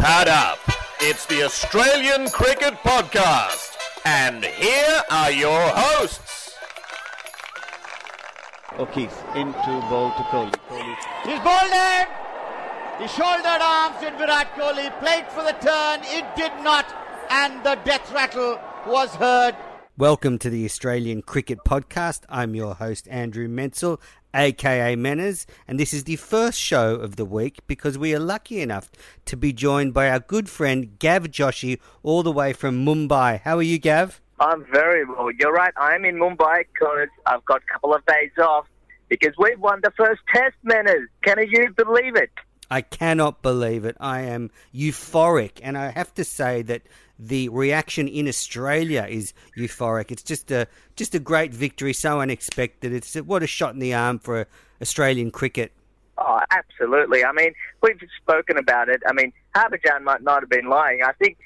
Pad up. It's the Australian Cricket Podcast. And here are your hosts. O'Keefe into ball to Kohli. Kohli. He's bowled it! He shouldered arms with Virat Kohli, played for the turn, it did not, and the death rattle was heard. Welcome to the Australian Cricket Podcast. I'm your host, Andrew Menzel, aka Menners, and this is the first show of the week because we are lucky enough to be joined by our good friend Gav Joshi, all the way from Mumbai. How are you, Gav? I'm very well. You're right. I'm in Mumbai because I've got a couple of days off because we've won the first test, Menners. Can you believe it? I cannot believe it. I am euphoric, and I have to say that the reaction in Australia is euphoric. It's just a just a great victory, so unexpected. It's what a shot in the arm for Australian cricket. Oh, absolutely. I mean, we've spoken about it. I mean, Harbhajan might not have been lying. I think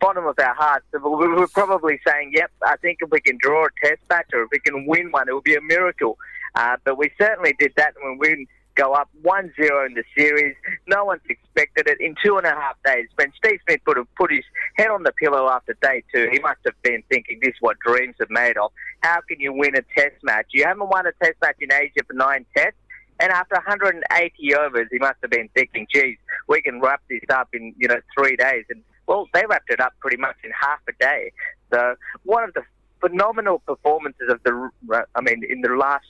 bottom of our hearts, we were probably saying, "Yep, I think if we can draw a test match or if we can win one, it will be a miracle." Uh, but we certainly did that when we go up 1 0 in the series. No one's expected it in two and a half days. When Steve Smith would have put his head on the pillow after day two, he must have been thinking, this is what dreams are made of. How can you win a test match? You haven't won a test match in Asia for nine tests. And after 180 overs, he must have been thinking, geez, we can wrap this up in, you know, three days. And, well, they wrapped it up pretty much in half a day. So one of the phenomenal performances of the, I mean, in the last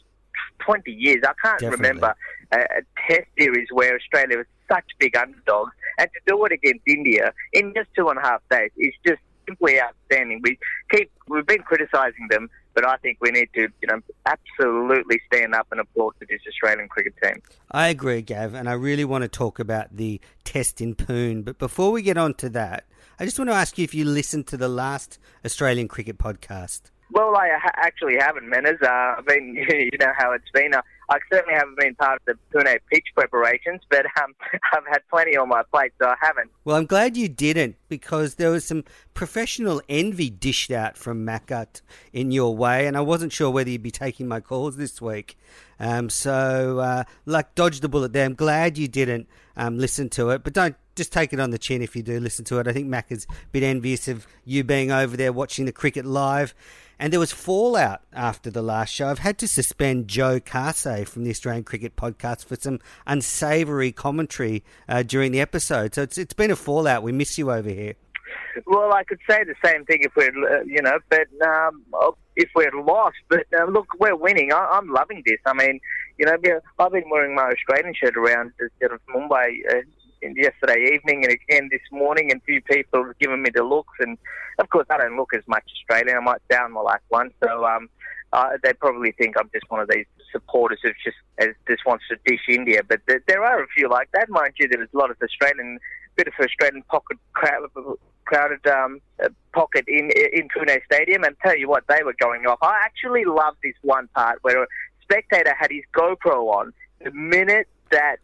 20 years. I can't Definitely. remember a, a test series where Australia was such big underdogs, and to do it against India in just two and a half days is just simply outstanding. We keep we've been criticising them, but I think we need to, you know, absolutely stand up and applaud to this Australian cricket team. I agree, Gav, and I really want to talk about the test in Pune. But before we get on to that, I just want to ask you if you listened to the last Australian cricket podcast. Well, I ha- actually haven't, Menners. Uh, I mean, you know how it's been. Uh, I certainly haven't been part of the Pune pitch preparations, but um, I've had plenty on my plate, so I haven't. Well, I'm glad you didn't because there was some professional envy dished out from Makat in your way, and I wasn't sure whether you'd be taking my calls this week. Um, so, uh, like, dodge the bullet there. I'm glad you didn't um, listen to it, but don't just take it on the chin if you do listen to it. I think Mac a bit envious of you being over there watching the cricket live. And there was fallout after the last show. I've had to suspend Joe Carsey from the Australian Cricket Podcast for some unsavoury commentary uh, during the episode. So it's, it's been a fallout. We miss you over here. Well, I could say the same thing if we're, uh, you know, but um, if we're lost. But uh, look, we're winning. I- I'm loving this. I mean, you know, I've been wearing my Australian shirt around instead of Mumbai uh, yesterday evening and again this morning, and few people have given me the looks. And of course, I don't look as much Australian. I might sound more like one. So um, uh, they probably think I'm just one of these supporters who just just wants to dish India. But there, there are a few like that, mind you. There was a lot of Australian, bit of Australian pocket crowd, crowded um, pocket in in Pune Stadium, and tell you what, they were going off. I actually love this one part where a spectator had his GoPro on the minute that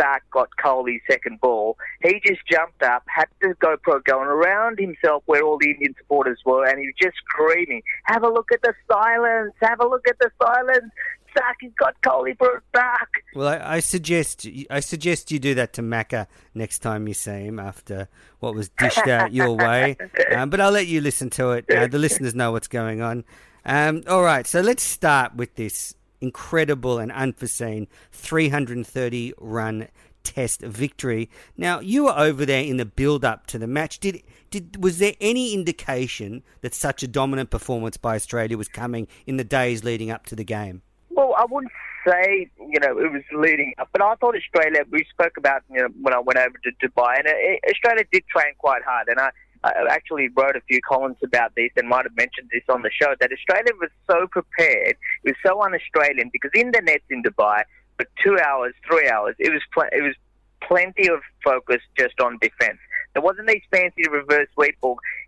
Stark got Kohli's second ball, he just jumped up, had the GoPro going around himself where all the Indian supporters were, and he was just screaming, "Have a look at the silence! Have a look at the silence!" Stark has got Kohli brought back. Well, I, I suggest I suggest you do that to Macca next time you see him after what was dished out your way. Um, but I'll let you listen to it. Uh, the listeners know what's going on. Um, all right, so let's start with this incredible and unforeseen 330 run test victory. Now, you were over there in the build up to the match. Did did was there any indication that such a dominant performance by Australia was coming in the days leading up to the game? Well, I wouldn't say you know it was leading up, but I thought Australia. We spoke about you know when I went over to Dubai, and uh, Australia did train quite hard, and I. I actually wrote a few columns about this and might have mentioned this on the show that Australia was so prepared, it was so un-Australian because in the nets in Dubai for two hours, three hours, it was pl- it was plenty of focus just on defence. There wasn't these fancy reverse sweep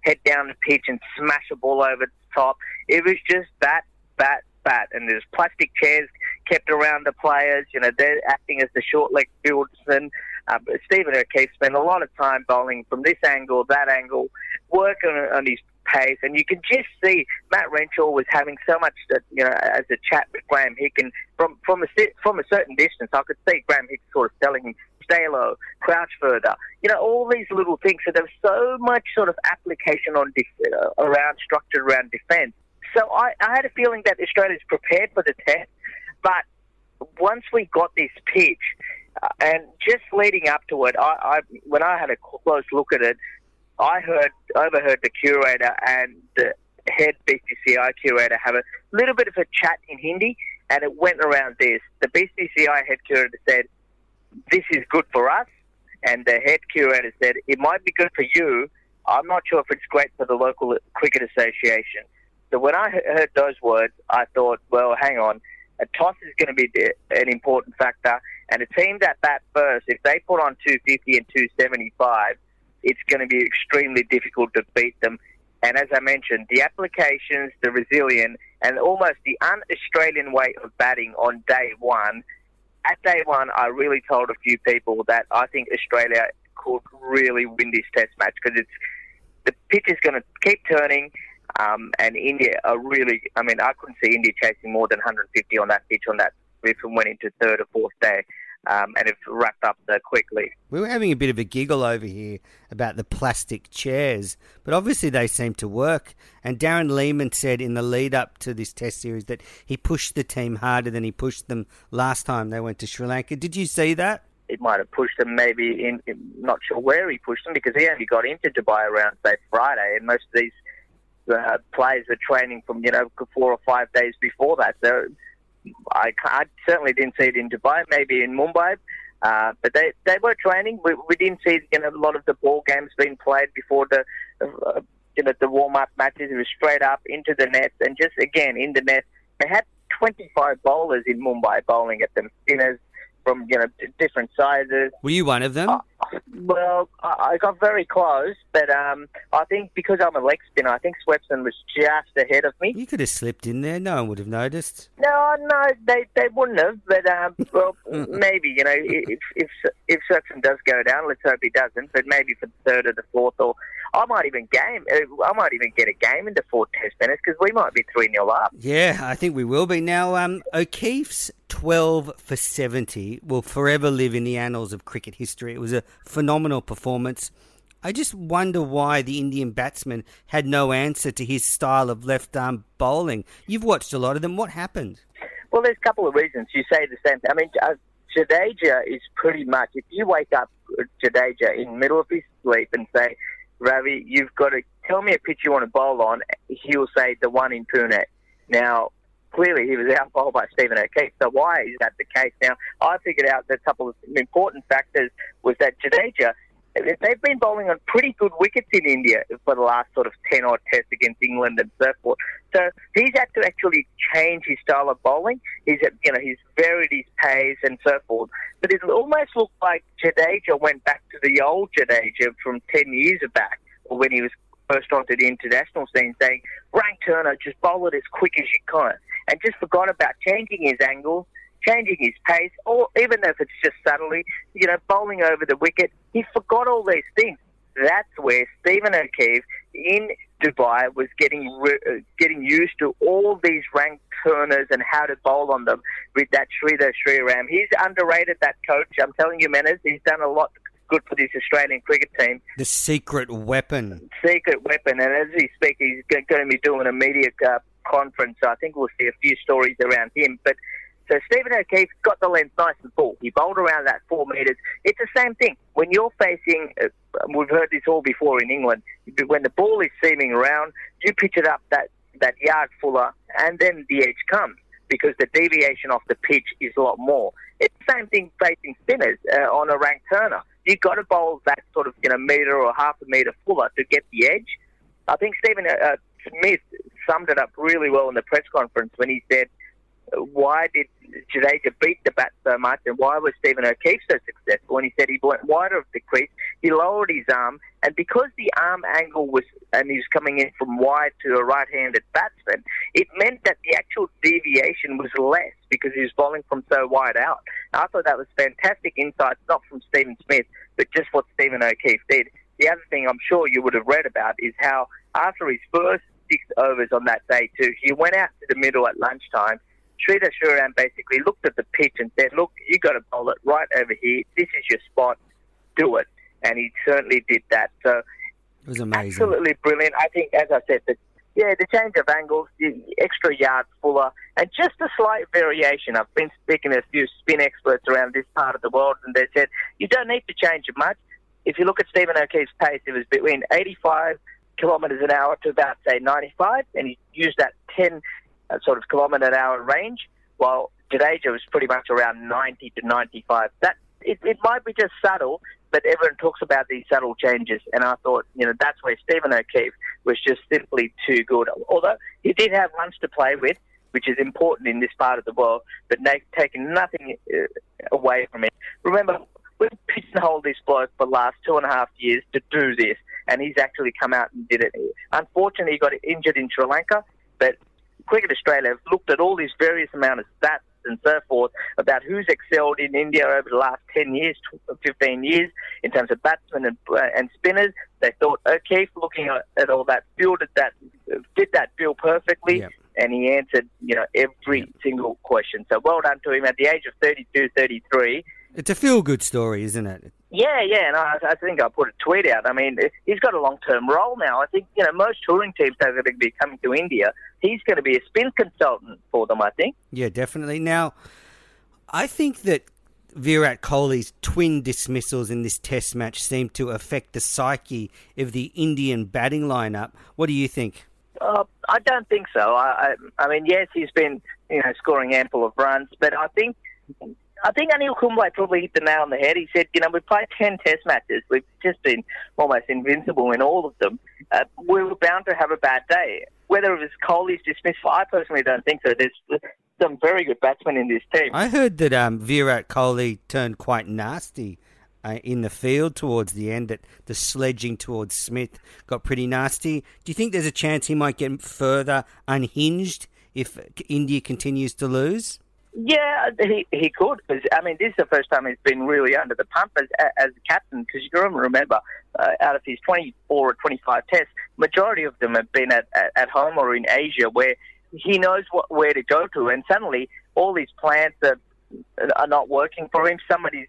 head down the pitch and smash a ball over the top. It was just bat, bat, bat, and there's plastic chairs kept around the players. You know, they're acting as the short leg fieldsmen. Uh, Stephen O'Keefe spent a lot of time bowling from this angle, that angle, working on his pace, and you can just see Matt Renshaw was having so much, uh, you know, as a chat with Graeme Hick, and from from a from a certain distance, I could see Graeme Hick sort of telling him, stay low, crouch further. You know, all these little things. So there's so much sort of application on def- uh, around structure around defence. So I, I had a feeling that Australia's prepared for the test, but once we got this pitch, Uh, and just leading up to it, I, I when I had a close look at it, I heard overheard the curator and the head BCCI curator have a little bit of a chat in Hindi, and it went around this. The BCCI head curator said, "This is good for us," and the head curator said, "It might be good for you. I'm not sure if it's great for the local cricket association." So when I heard those words, I thought, "Well, hang on." A toss is going to be an important factor, and a team that bat first, if they put on 250 and 275, it's going to be extremely difficult to beat them. And as I mentioned, the applications, the resilient, and almost the un-Australian way of batting on day one. At day one, I really told a few people that I think Australia could really win this Test match because it's the pitch is going to keep turning. Um, and India are really, I mean, I couldn't see India chasing more than 150 on that pitch on that if it went into third or fourth day um, and it's wrapped up so quickly. We were having a bit of a giggle over here about the plastic chairs, but obviously they seem to work. And Darren Lehmann said in the lead up to this test series that he pushed the team harder than he pushed them last time they went to Sri Lanka. Did you see that? It might have pushed them maybe in, in not sure where he pushed them because he only got into Dubai around say Friday, and most of these uh, players were training from you know four or five days before that. So I, I certainly didn't see it in Dubai, maybe in Mumbai. Uh, but they, they were training. We, we didn't see you know, a lot of the ball games being played before the uh, you know the warm up matches. It was straight up into the nets and just again in the net. They had 25 bowlers in Mumbai bowling at them, spinners from you know different sizes. Were you one of them? Uh, well, I got very close, but um, I think because I'm a leg spinner, I think Swepson was just ahead of me. You could have slipped in there; no one would have noticed. No, no, they they wouldn't have. But um, well, maybe you know, if if if Swepson does go down, let's hope he doesn't. But maybe for the third or the fourth, or I might even game. Uh, I might even get a game into four Test minutes because we might be three 0 up. Yeah, I think we will be now. Um, O'Keefe's 12 for 70 will forever live in the annals of cricket history. It was a phenomenal performance. I just wonder why the Indian batsman had no answer to his style of left arm bowling. You've watched a lot of them. What happened? Well, there's a couple of reasons. You say the same. I mean, uh, Jadeja is pretty much, if you wake up Jadeja in the middle of his sleep and say, Ravi, you've got to tell me a pitch you want to bowl on, he'll say the one in Pune. Now, clearly he was outbowled by Stephen O'Keefe. So why is that the case? Now, I figured out that a couple of important factors was that Jadeja, they've been bowling on pretty good wickets in India for the last sort of 10 odd tests against England and so forth. So he's had to actually change his style of bowling. He's, you know, he's varied his pace and so forth. But it almost looked like Jadeja went back to the old Jadeja from 10 years back, when he was first onto the international scene, saying, rank turner, just bowl it as quick as you can and just forgot about changing his angle, changing his pace, or even if it's just subtly, you know, bowling over the wicket. He forgot all these things. That's where Stephen O'Keefe in Dubai was getting uh, getting used to all these rank turners and how to bowl on them with that Sridhar Sriram. He's underrated, that coach. I'm telling you, Menners, he's done a lot good for this Australian cricket team. The secret weapon. Secret weapon. And as he speaks, he's going to be doing a media uh, conference. So I think we'll see a few stories around him. But so Stephen O'Keefe got the length nice and full. He bowled around that four metres. It's the same thing. When you're facing, uh, we've heard this all before in England, when the ball is seaming around, you pitch it up that, that yard fuller and then the edge comes because the deviation off the pitch is a lot more. It's the same thing facing spinners uh, on a rank turner. You've got to bowl that sort of you know metre or half a metre fuller to get the edge. I think Stephen uh, Smith summed it up really well in the press conference when he said, why did Jadeja beat the bat so much and why was Stephen O'Keefe so successful? And he said he went wider of the crease, he lowered his arm, and because the arm angle was, and he was coming in from wide to a right-handed batsman, it meant that the actual deviation was less because he was bowling from so wide out. I thought that was fantastic insight, not from Stephen Smith, but just what Stephen O'Keefe did. The other thing I'm sure you would have read about is how after his first six overs on that day too. He went out to the middle at lunchtime, Sridhar Sriram basically looked at the pitch and said, "Look, you got to bowl it right over here. This is your spot. Do it." And he certainly did that. So It was amazing. absolutely brilliant. I think, as I said, the, yeah, the change of angles, the extra yards fuller, and just a slight variation. I've been speaking to a few spin experts around this part of the world, and they said you don't need to change it much. If you look at Stephen O'Keefe's pace, it was between 85 kilometres an hour to about say 95, and he used that 10 uh, sort of kilometre an hour range, while Jadeja was pretty much around 90 to 95. That it, it might be just subtle, but everyone talks about these subtle changes, and I thought, you know, that's where Stephen O'Keefe was just simply too good. Although he did have runs to play with, which is important in this part of the world, but na- taking nothing uh, away from it. Remember, we've pigeonholed this bloke for the last two and a half years to do this, and he's actually come out and did it. Unfortunately, he got injured in Sri Lanka, but Cricket Australia have looked at all these various amount of stats and so forth about who's excelled in India over the last 10 years, 15 years in terms of batsmen and, uh, and spinners. They thought O'Keefe, looking at, at all that, fielded that, did that bill perfectly. Yep. And he answered, you know, every single question. So well done to him at the age of 32, 33. It's a feel good story, isn't it? Yeah, yeah, and I, I think I put a tweet out. I mean, he's got a long-term role now. I think you know most touring teams are going to be coming to India. He's going to be a spin consultant for them. I think. Yeah, definitely. Now, I think that Virat Kohli's twin dismissals in this test match seem to affect the psyche of the Indian batting lineup. What do you think? Uh, I don't think so. I, I, I mean, yes, he's been you know scoring ample of runs, but I think I think Anil Kumble probably hit the nail on the head. He said, you know, we've played 10 test matches. We've just been almost invincible in all of them. Uh, we were bound to have a bad day. Whether it was Kohli's dismissal, I personally don't think so. There's some very good batsmen in this team. I heard that um, Virat Kohli turned quite nasty uh, in the field towards the end, that the sledging towards Smith got pretty nasty. Do you think there's a chance he might get further unhinged if India continues to lose? Yeah, he he could because I mean this is the first time he's been really under the pump as as a captain because you can remember uh, out of his 24 or 25 tests, majority of them have been at, at, at home or in Asia where he knows what where to go to, and suddenly all these plans are are not working for him. Somebody's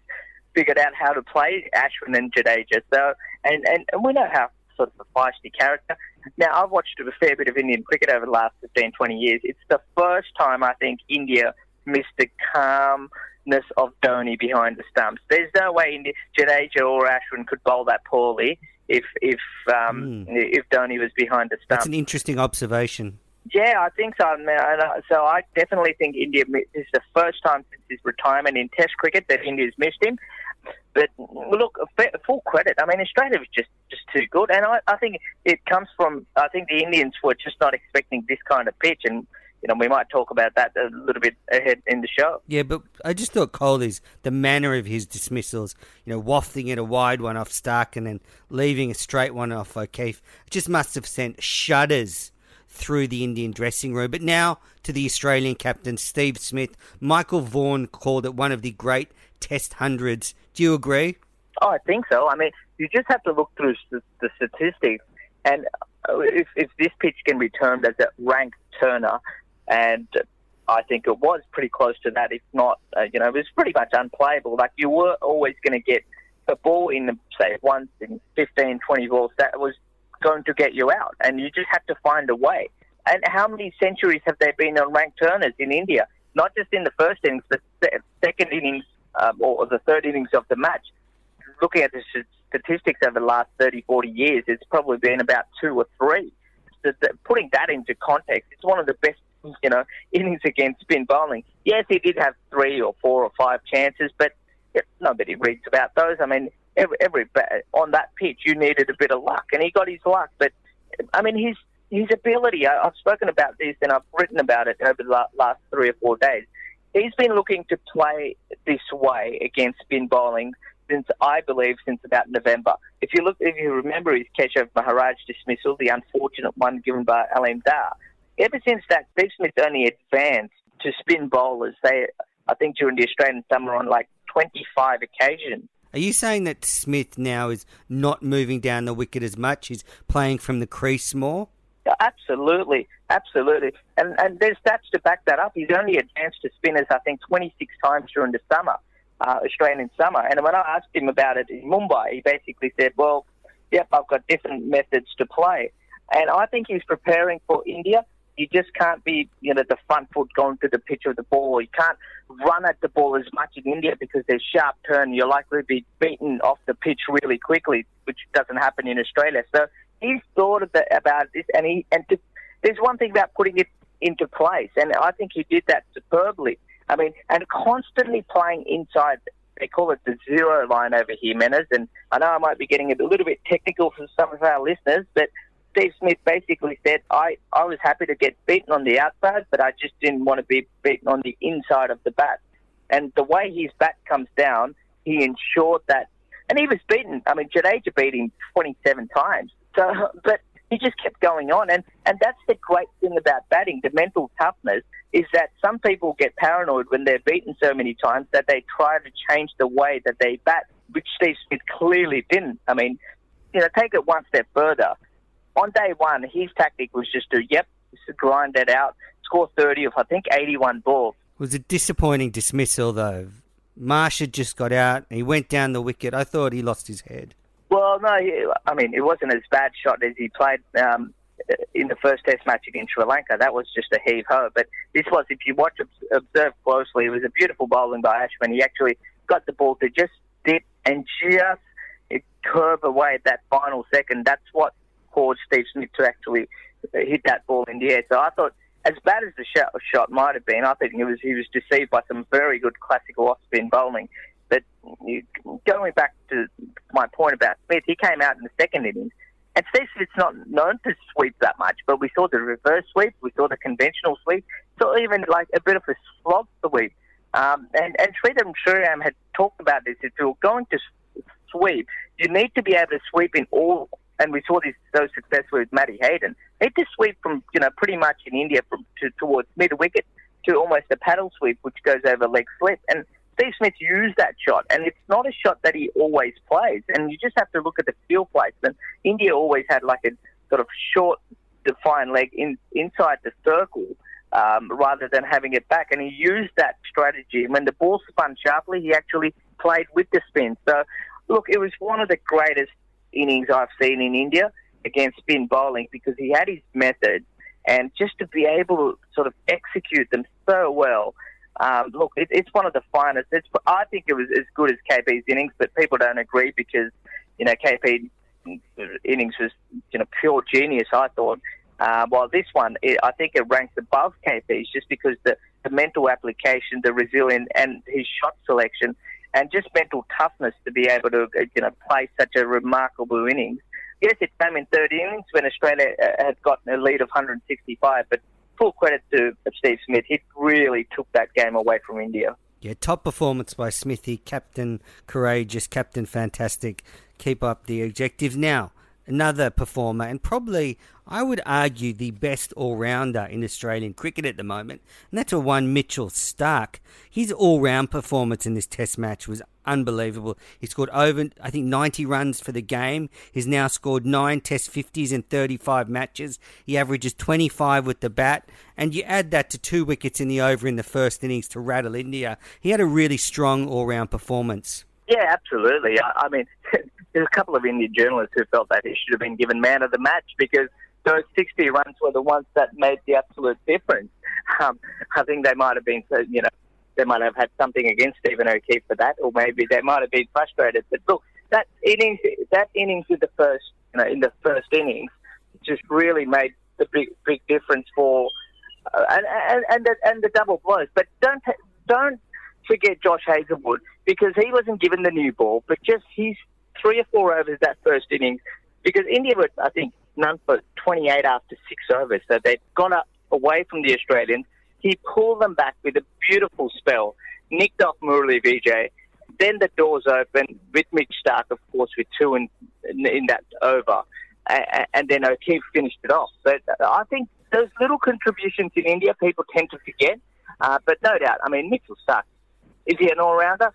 figured out how to play Ashwin and Jadeja, so and and, and we know how sort of a feisty character. Now, I've watched a fair bit of Indian cricket over the last 15, 20 years. It's the first time I think India missed the calmness of Dhoni behind the stumps. There's no way Jadeja or Ashwin could bowl that poorly if if um, if Dhoni was behind the stumps. That's an interesting observation. Yeah, I think so. And, So I definitely think India. This is the first time since his retirement in Test cricket that India's missed him. But look, full credit. I mean, Australia was just just too good, and I, I think it comes from. I think the Indians were just not expecting this kind of pitch, and you know we might talk about that a little bit ahead in the show. Yeah, but I just thought Kohli's the manner of his dismissals, you know, wafting it a wide one off Stark and then leaving a straight one off O'Keefe, just must have sent shudders through the Indian dressing room. But now to the Australian captain, Steve Smith. Michael Vaughan called it one of the great Test hundreds. Do you agree? Oh, I think so. I mean, you just have to look through the, the statistics, and uh, if, if this pitch can be termed as a rank turner, and I think it was pretty close to that. If not, uh, you know, it was pretty much unplayable. Like you were always going to get a ball in the say once in 15, 20 balls that was going to get you out, and you just had to find a way. And how many centuries have there been on ranked turners in India? Not just in the first innings, but se- second innings um, or the third innings of the match. Looking at the statistics over the last 30, 40 years, it's probably been about two or three. So putting that into context, it's one of the best, you know, innings against spin bowling. Yes, he did have three or four or five chances, but nobody reads about those. I mean, every, every on that pitch, you needed a bit of luck, and he got his luck. But I mean, his his ability. I, I've spoken about this, and I've written about it over the last three or four days. He's been looking to play this way against spin bowling since I believe since about November. If you look, if you remember his Keshav Maharaj dismissal, the unfortunate one given by Aleem Dar, ever since that, Steve Smith only advanced to spin bowlers. They, I think, during the Australian summer on like 25 occasions. Are you saying that Smith now is not moving down the wicket as much? He's playing from the crease more? Absolutely, absolutely. And and there's stats to back that up. He's only advanced to spinners, I think, 26 times during the summer, uh, Australian summer. And when I asked him about it in Mumbai, he basically said, "Well, yep, I've got different methods to play." And I think he's preparing for India. You just can't be, you know, the front foot going to the pitch of the ball. You can't run at the ball as much in India because there's sharp turn. You're likely to be beaten off the pitch really quickly, which doesn't happen in Australia. So he's thought about this, and he and to, there's one thing about putting it into place, and I think he did that superbly. I mean, and constantly playing inside. They call it the zero line over here, Menners, and I know I might be getting a little bit technical for some of our listeners, but Steve Smith basically said, I, I was happy to get beaten on the outside, but I just didn't want to be beaten on the inside of the bat. And the way his bat comes down, he ensured that. And he was beaten. I mean, Jadeja beat him 27 times. So, but he just kept going on. And, and that's the great thing about batting, the mental toughness, is that some people get paranoid when they're beaten so many times that they try to change the way that they bat, which Steve Smith clearly didn't. I mean, you know, take it one step further. On day one, his tactic was just to, yep, just grind that out, score 30 of, I think, 81 balls. It was a disappointing dismissal, though. Marsh had just got out. He went down the wicket. I thought he lost his head. Well, no, I mean, it wasn't as bad shot as he played um, in the first Test match against Sri Lanka. That was just a heave ho. But this was, if you watch observe closely, it was a beautiful bowling by Ashwin. He actually got the ball to just dip and just curve away at that final second. That's what caused Steve Smith to actually hit that ball in the air. So I thought, as bad as the shot, shot might have been, I think he was he was deceived by some very good classical off spin bowling. But going back to my point about Smith, he came out in the second innings, and Steve Smith's not known to sweep that much, but we saw the reverse sweep, we saw the conventional sweep, so even like a bit of a slog sweep. Um, and and Sridhar Sriram had talked about this. If you're going to sweep, you need to be able to sweep in all and we saw this so successfully with Matty Hayden. He just sweep from you know pretty much in India from to, towards mid wicket to almost a paddle sweep, which goes over leg slip. And Steve Smith used that shot, and it's not a shot that he always plays. And you just have to look at the field placement. India always had like a sort of short, defined leg in, inside the circle. Um, rather than having it back, and he used that strategy. When the ball spun sharply, he actually played with the spin. So, look, it was one of the greatest innings I've seen in India against spin bowling because he had his methods and just to be able to sort of execute them so well. Um, look, it, it's one of the finest. It's, I think it was as good as KP's innings, but people don't agree because you know KP innings was you know pure genius. I thought. Uh, while this one, it, I think it ranks above KP's just because the, the mental application, the resilience, and his shot selection and just mental toughness to be able to you know play such a remarkable innings. Yes, it came in third innings when Australia uh, had gotten a lead of 165, but full credit to Steve Smith. He really took that game away from India. Yeah, top performance by Smithy, captain courageous, captain fantastic. Keep up the objectives now another performer, and probably I would argue the best all rounder in Australian cricket at the moment, and that's a one Mitchell Stark. His all round performance in this Test match was unbelievable. He scored over, I think, 90 runs for the game. He's now scored nine Test 50s in 35 matches. He averages 25 with the bat, and you add that to two wickets in the over in the first innings to rattle India. He had a really strong all round performance. Yeah, absolutely. I, I mean, there's a couple of Indian journalists who felt that he should have been given man of the match because those 60 runs were the ones that made the absolute difference. Um, I think they might have been, you know, they might have had something against Stephen O'Keefe for that, or maybe they might have been frustrated. But look, that innings, that innings in the first, you know, in the first innings, just really made the big, big difference for, uh, and and and the, and the double blows. But don't don't forget Josh Hazlewood because he wasn't given the new ball, but just his three or four overs that first innings because India were, I think, none for 28 after six overs. So they'd gone up away from the Australians. He pulled them back with a beautiful spell, nicked off Murali Vijay. Then the doors open with Mitch Stark, of course, with two in, in, in that over. And then O'Keefe finished it off. But I think those little contributions in India, people tend to forget. Uh, but no doubt, I mean, Mitchell Stark, is he an all-rounder?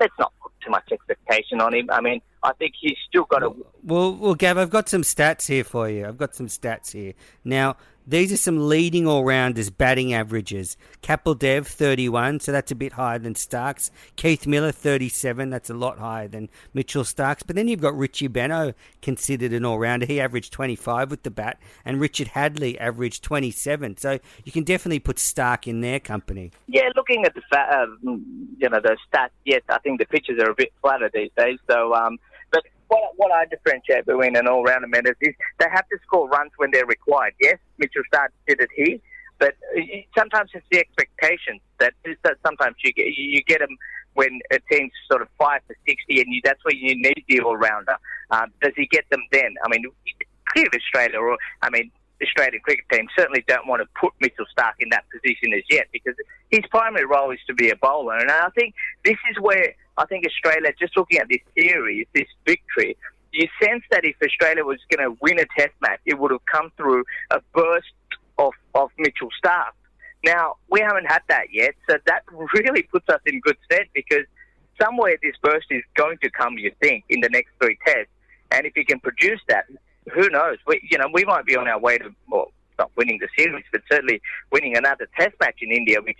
Let's not put too much expectation on him. I mean, I think he's still got to. Well, well, Gav, I've got some stats here for you. I've got some stats here. Now, these are some leading all rounders batting averages. Kapil Dev 31, so that's a bit higher than Starks. Keith Miller, 37, that's a lot higher than Mitchell Starks. But then you've got Richie Benaud considered an all rounder. He averaged 25 with the bat, and Richard Hadlee averaged 27. So you can definitely put Stark in their company. Yeah, looking at the fa- uh, you know the stats, yes, I think the pitches are a bit flatter these days. So, um, what, what I differentiate between an all-rounder man is, is they have to score runs when they're required. Yes, Mitchell Stark did it here, but sometimes it's the expectations that, that sometimes you get you get them when a team's sort of five to sixty, and you, that's where you need the all-rounder. Um, does he get them then? I mean, clearly Australia, or I mean, Australian cricket team certainly don't want to put Mitchell Stark in that position as yet because his primary role is to be a bowler. And I think this is where I think Australia, just looking at this series, this victory, you sense that if Australia was going to win a test match, it would have come through a burst of, of Mitchell Stark. Now, we haven't had that yet, so that really puts us in good stead because somewhere this burst is going to come, you think, in the next three tests. And if he can produce that, who knows? We, you know, we might be on our way to, well, not winning the series, but certainly winning another test match in India, which,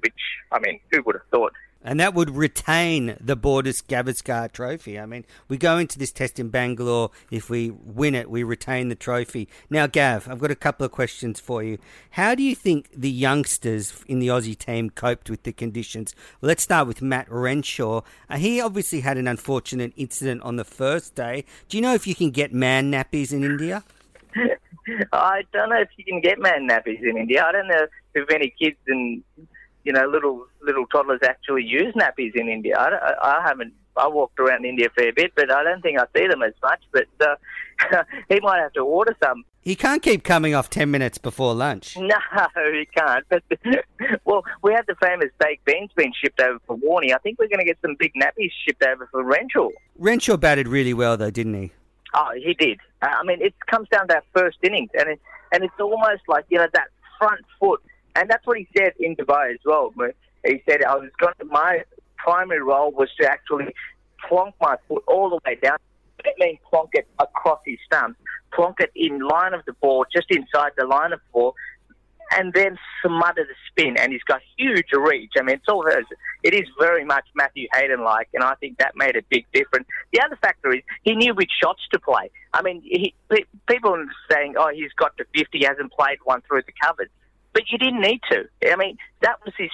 which I mean, who would have thought? And that would retain the Border Gavaskar trophy. I mean, we go into this test in Bangalore. If we win it, we retain the trophy. Now, Gav, I've got a couple of questions for you. How do you think the youngsters in the Aussie team coped with the conditions? Let's start with Matt Renshaw. Uh, he obviously had an unfortunate incident on the first day. Do you know if you can get man nappies in India? I don't know if you can get man nappies in India. I don't know if any kids and you know, little little toddlers actually use nappies in India. I, I haven't. I walked around India a fair bit, but I don't think I see them as much. But uh, he might have to order some. He can't keep coming off ten minutes before lunch. No, he can't. But well, we had the famous baked beans being shipped over for Warney. I think we're going to get some big nappies shipped over for Renshaw. Renshaw batted really well, though, didn't he? Oh, he did. I mean, it comes down to that first innings, and it, and it's almost like you know that front foot and that's what he said in Dubai as well. He said, I was going to, my primary role was to actually plonk my foot all the way down. Didn't mean plonk it across his stump, plonk it in line of the ball, just inside the line of the ball, and then smother the spin. And he's got huge reach. I mean, it's all it is very much Matthew Hayden like, and I think that made a big difference. The other factor is he knew which shots to play. I mean, he, people are saying, oh, he's got to 50, he hasn't played one through the covers but you didn't need to. I mean, that was his.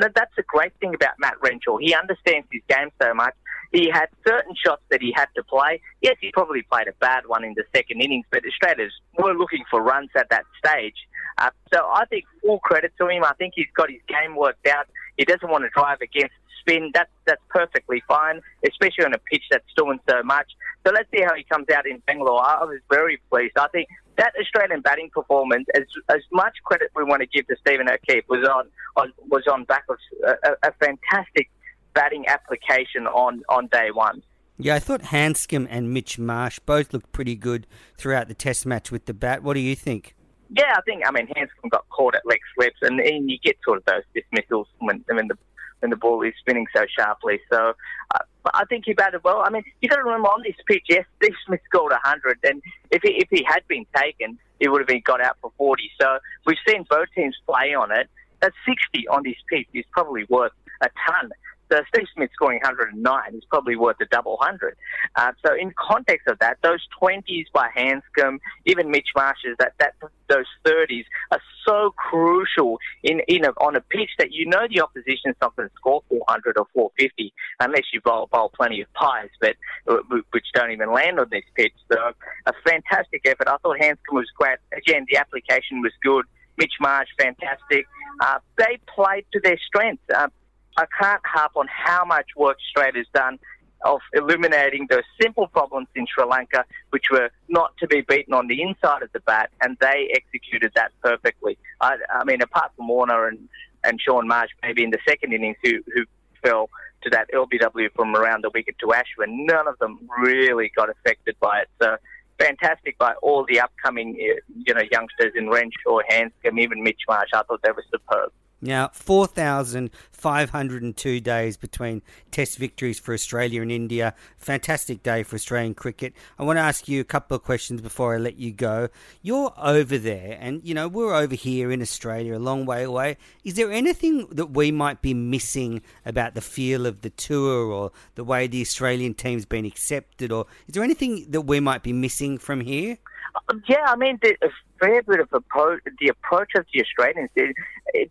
That's the great thing about Matt Renshaw. He understands his game so much. He had certain shots that he had to play. Yes, he probably played a bad one in the second innings, but Australia's were looking for runs at that stage. Uh, so I think full credit to him. I think he's got his game worked out. He doesn't want to drive against spin. That's that's perfectly fine, especially on a pitch that's doing so much. So let's see how he comes out in Bangalore. I was very pleased. I think that Australian batting performance, as as much credit we want to give to Stephen O'Keefe, was on, on was on back of uh, a, a fantastic batting application on on day one. Yeah, I thought Handscomb and Mitch Marsh both looked pretty good throughout the Test match with the bat. What do you think? Yeah, I think I mean Handscomb got caught at leg slips, and, and you get sort of those dismissals when when the when the ball is spinning so sharply. So uh, I think he batted well. I mean, you got to remember on this pitch, yes, Steve Smith scored 100, and if he, if he had been taken, he would have been got out for 40. So we've seen both teams play on it. That 60 on this pitch is probably worth a ton uh, Steve Smith scoring 109 is probably worth a double hundred. Uh, so in context of that, those 20s by Handscomb, even Mitch Marsh's, that, that those 30s are so crucial in, in a, on a pitch that you know the opposition's not going to score 400 or 450 unless you bowl, bowl plenty of pies, but uh, which don't even land on this pitch. So a fantastic effort. I thought Handscomb was great. Again, the application was good. Mitch Marsh, fantastic. Uh, they played to their strengths. Uh, I can't harp on how much work Australia's done of illuminating those simple problems in Sri Lanka, which were not to be beaten on the inside of the bat, and they executed that perfectly. I, I mean, apart from Warner and, and Shaun Marsh, maybe in the second innings, who, who fell to that LBW from around the wicket to Ashwin, none of them really got affected by it. So fantastic by all the upcoming, eh, you know, youngsters in Renshaw, Handscomb, even Mitch Marsh. I thought they were superb. Now, 4,502 days between Test victories for Australia and India. Fantastic day for Australian cricket. I want to ask you a couple of questions before I let you go. You're over there, and you know, we're over here in Australia, a long way away. Is there anything that we might be missing about the feel of the tour or the way the Australian team's been accepted, or is there anything that we might be missing from here? Uh, yeah, I mean, fair bit of approach, the approach of the Australians.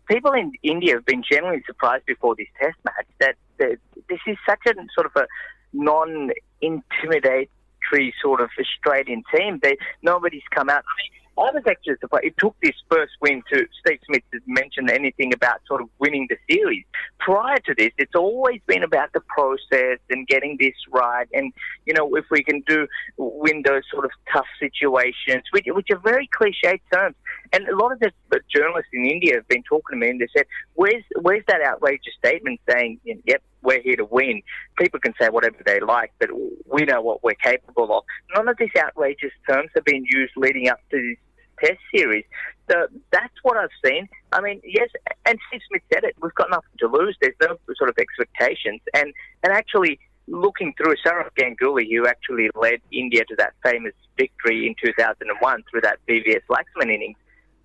People in India have been generally surprised before this Test match that, that this is such a sort of a non-intimidatory sort of Australian team. They nobody's come out. I mean, I was actually surprised. It took this first win to Steve Smith to mention anything about sort of winning the series. Prior to this, it's always been about the process and getting this right. And, you know, if we can do win those sort of tough situations, which, which are very cliche terms. And a lot of the journalists in India have been talking to me and they said, where's, where's that outrageous statement saying, yep, we're here to win. People can say whatever they like, but we know what we're capable of. None of these outrageous terms have been used leading up to this Test series. So that's what I've seen. I mean, yes, and Steve Smith said it. We've got nothing to lose. There's no sort of expectations, and and actually looking through Sourav Ganguly, who actually led India to that famous victory in 2001 through that VVS Laxman innings,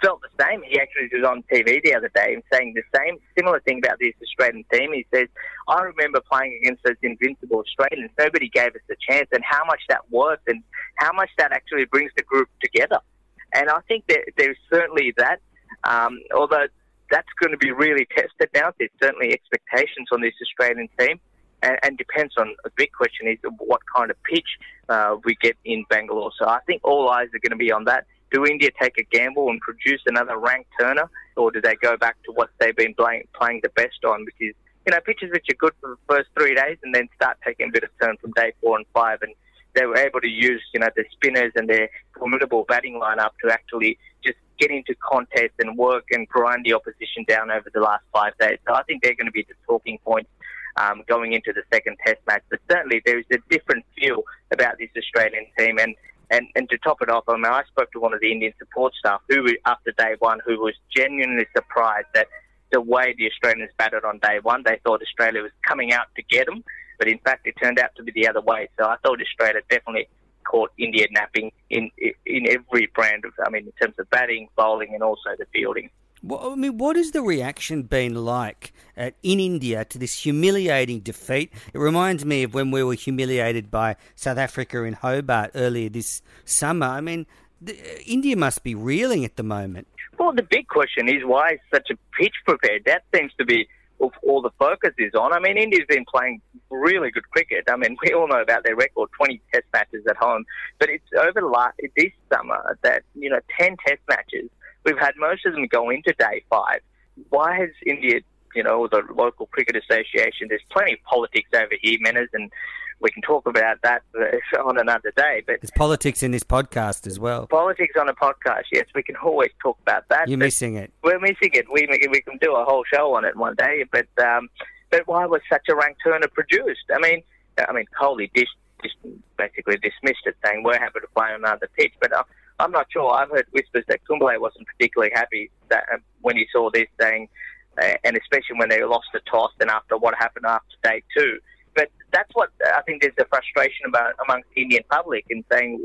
felt the same. He actually was on TV the other day and saying the same, similar thing about this Australian team. He says, I remember playing against those invincible Australians. Nobody gave us a chance, and how much that worked, and how much that actually brings the group together. And I think that there's certainly that, um, although that's going to be really tested now. There's certainly expectations on this Australian team, and, and depends on a big question is what kind of pitch uh, we get in Bangalore. So I think all eyes are going to be on that. Do India take a gamble and produce another ranked Turner, or do they go back to what they've been playing, playing the best on, which is you know pitches which are good for the first three days, and then start taking a bit of turn from day four and five, and they were able to use, you know, the spinners and their formidable batting lineup to actually just get into contests and work and grind the opposition down over the last five days. So I think they're going to be the talking points um, going into the second Test match. But certainly there is a different feel about this Australian team. And, and, and to top it off, I mean, I spoke to one of the Indian support staff who, after day one, who was genuinely surprised that the way the Australians batted on day one, they thought Australia was coming out to get them but in fact it turned out to be the other way. So I thought Australia definitely caught India napping in in every brand of, I mean, in terms of batting, bowling, and also the fielding. Well, I mean, what has the reaction been like uh, in India to this humiliating defeat? It reminds me of when we were humiliated by South Africa in Hobart earlier this summer. I mean, the, uh, India must be reeling at the moment. Well, the big question is why is such a pitch prepared? That seems to be all the focus is on. I mean, India's been playing really good cricket. I mean, we all know about their record, 20 test matches at home. But it's over the last, this summer that, you know, 10 test matches, we've had most of them go into day five. Why has India, you know, the local cricket association, there's plenty of politics over here, Menners, and we can talk about that on another day. But there's politics in this podcast as well. Politics on a podcast, yes, we can always talk about that. You're missing it. We're missing it. We we can do a whole show on it one day. But um, but why was such a rank turner produced? I mean, I mean, Kohli dis, dis, basically dismissed it, saying we're happy to play on another pitch. But uh, I'm not sure. I've heard whispers that Kumble wasn't particularly happy that, uh, when he saw this, thing. uh, and especially when they lost the toss and after what happened after day two but that's what I think there's a frustration about amongst the Indian public in saying,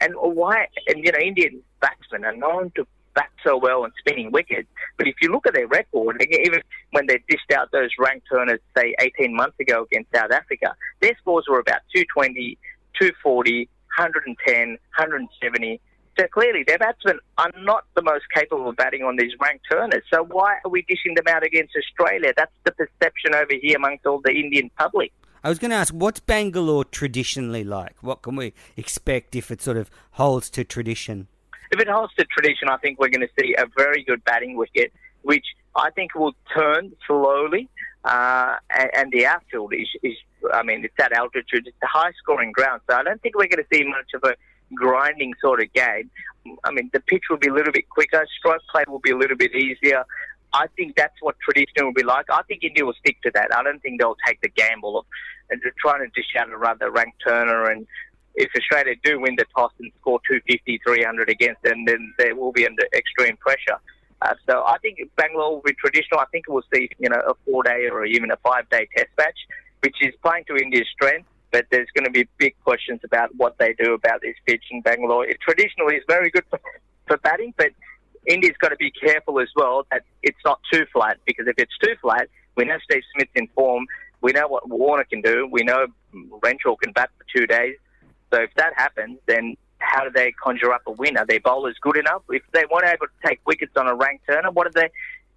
and why, and you know, Indian batsmen are known to bat so well and spinning wickets. But if you look at their record, even when they dished out those rank turners, say 18 months ago against South Africa, their scores were about 220, 240, 110, 170. So clearly, their batsmen are not the most capable of batting on these rank turners. So why are we dishing them out against Australia? That's the perception over here amongst all the Indian public. I was going to ask, what's Bangalore traditionally like? What can we expect if it sort of holds to tradition? If it holds to tradition, I think we're going to see a very good batting wicket, which I think will turn slowly. Uh, and, and, the outfield is, is, I mean, it's at altitude. It's a high scoring ground. So I don't think we're going to see much of a grinding sort of game. I mean, the pitch will be a little bit quicker. strike play will be a little bit easier. I think that's what tradition will be like. I think India will stick to that. I don't think they'll take the gamble of trying to dish out a rather ranked turner. And if Australia do win the toss and score 250, 300 against them, then they will be under extreme pressure. Uh, so I think Bangalore will be traditional. I think we'll see, you know, a four-day or even a five-day test match, which is playing to India's strength. But there's going to be big questions about what they do about this pitch in Bangalore. It traditionally is very good for, for batting, but India's got to be careful as well that it's not too flat because if it's too flat, we know Steve Smith's in form. We know what Warner can do. We know Renshaw can bat for two days. So if that happens, then how do they conjure up a win? Are their bowlers good enough? If they weren't able to take wickets on a ranked turner, what are they?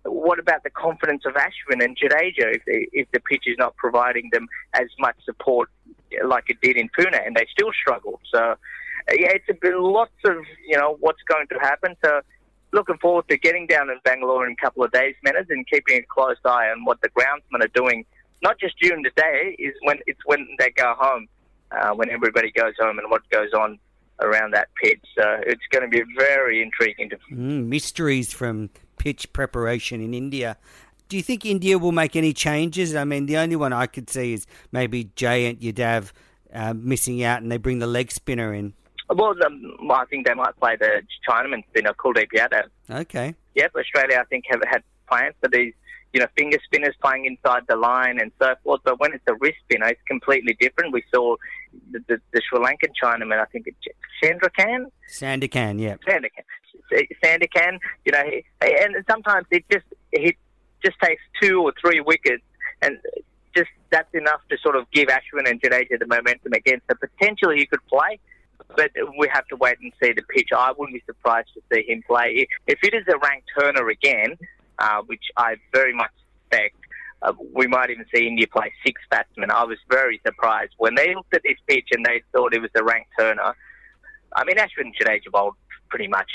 What about the confidence of Ashwin and Jadeja if, they, if the pitch is not providing them as much support like it did in Pune and they still struggle? So, yeah, it's a bit, lots of you know what's going to happen. So, looking forward to getting down in Bangalore in a couple of days, minutes, and keeping a close eye on what the groundsmen are doing. Not just during the day, is when it's when they go home, uh, when everybody goes home, and what goes on around that pitch. So it's going to be very intriguing to. Mm, mysteries from pitch preparation in India. Do you think India will make any changes? I mean, the only one I could see is maybe Jayant Yadav uh, missing out, and they bring the leg spinner in. Well, um, I think they might play the Chinaman spinner, Kuldeep Yadav. Okay. Yep, Australia, I think, have had plans for these, you know, finger spinners playing inside the line and so forth. But when it's a wrist spinner, it's completely different. We saw the, the, the Sri Lankan Chinaman, I think it's Chandrakan? Sandakan, yeah. Sandakan. Sandakan, you know, and sometimes it just it just takes two or three wickets, and just that's enough to sort of give Ashwin and Jadeja the momentum again. So potentially he could play, but we have to wait and see the pitch. I wouldn't be surprised to see him play. If it is a rank turner again, uh, which I very much expect, uh, we might even see India play six batsmen. I was very surprised when they looked at this pitch and they thought it was a rank turner. I mean, Ashwin and Jadeja bowled pretty much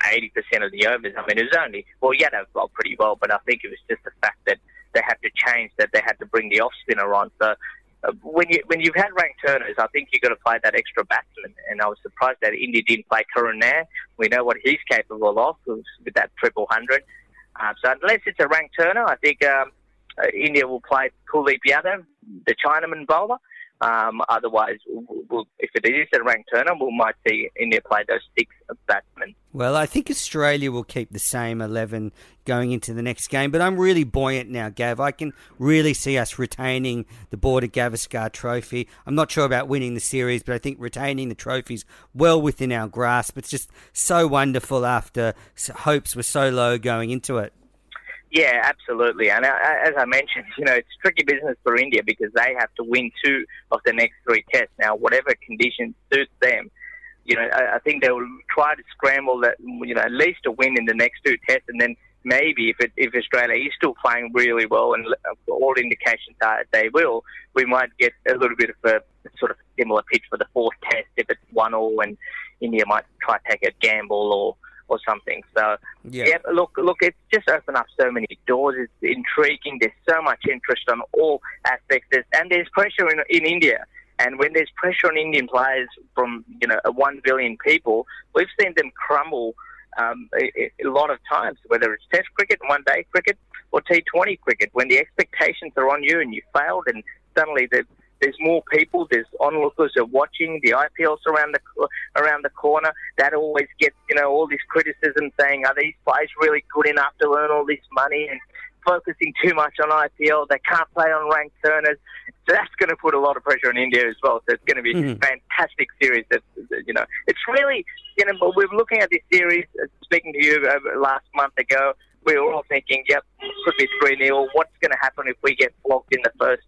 80% of the overs. I mean, it was only, well, Yadav bowled pretty well, but I think it was just the fact that they had to change, that they had to bring the off spinner on. So uh, when you when you've had rank turners, I think you've got to play that extra batsman. And I was surprised that India didn't play Karun Nair. We know what he's capable of with that triple hundred. Uh, so unless it's a rank turner, I think um, uh, India will play Kuldeep Yadav, the Chinaman bowler. Um, otherwise, we'll, if it is a rank turner, we might see India play those six batsmen. Well, I think Australia will keep the same 11 going into the next game, but I'm really buoyant now, Gav. I can really see us retaining the Border Gavaskar trophy. I'm not sure about winning the series, but I think retaining the trophy's well within our grasp. It's just so wonderful after hopes were so low going into it. Yeah, absolutely. And uh, as I mentioned, you know, it's tricky business for India because they have to win two of the next three tests. Now, whatever conditions suits them, you know, I, I think they will try to scramble that, you know, at least a win in the next two tests, and then maybe if it, if Australia is still playing really well, and all indications are they will, we might get a little bit of a sort of similar pitch for the fourth test if it's one all, and India might try to take a gamble or or something. So yeah. yeah, look, look, it's just opened up so many doors. It's intriguing. There's so much interest on all aspects, there's, and there's pressure in, in India. And when there's pressure on Indian players from you know one billion people, we've seen them crumble um, a, a, lot of times. Whether it's Test cricket, one day cricket, or T20 cricket, when the expectations are on you and you failed, and suddenly the there's more people. There's onlookers are watching. The IPL's around the around the corner. That always gets you know all this criticism saying, are these players really good enough to earn all this money? And focusing too much on IPL, they can't play on rank turners. So that's going to put a lot of pressure on India as well. So it's going to be mm-hmm. a fantastic series. That you know, it's really you know. But we're looking at this series. Uh, speaking to you uh, last month ago, we were all thinking, yep, could be three 0 What's going to happen if we get blocked in the first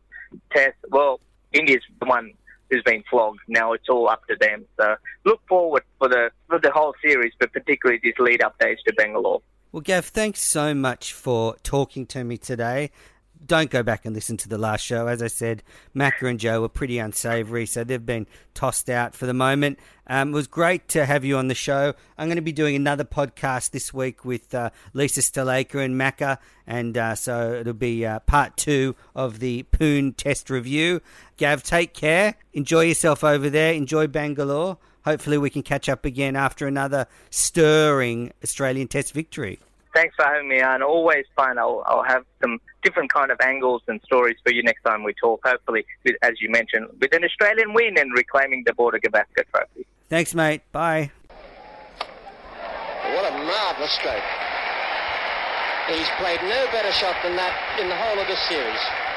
test? Well, India's the one who's been flogged. Now it's all up to them. So look forward for the for the whole series, but particularly these lead up days to Bangalore. Well, Gav, thanks so much for talking to me today don't go back and listen to the last show. As I said, Macca and Joe were pretty unsavoury, so they've been tossed out for the moment. Um, it was great to have you on the show. I'm going to be doing another podcast this week with uh, Lisa Sthalekar and Macca, and uh, so it'll be uh, part two of the Pune Test review. Gav, take care. Enjoy yourself over there. Enjoy Bangalore. Hopefully, we can catch up again after another stirring Australian Test victory thanks for having me on. Always fun. I'll, I'll have some different kind of angles and stories for you next time we talk. Hopefully, as you mentioned, with an Australian win and reclaiming the Border Gavaskar Trophy. Thanks, mate. Bye. What a marvellous stroke. He's played no better shot than that in the whole of this series.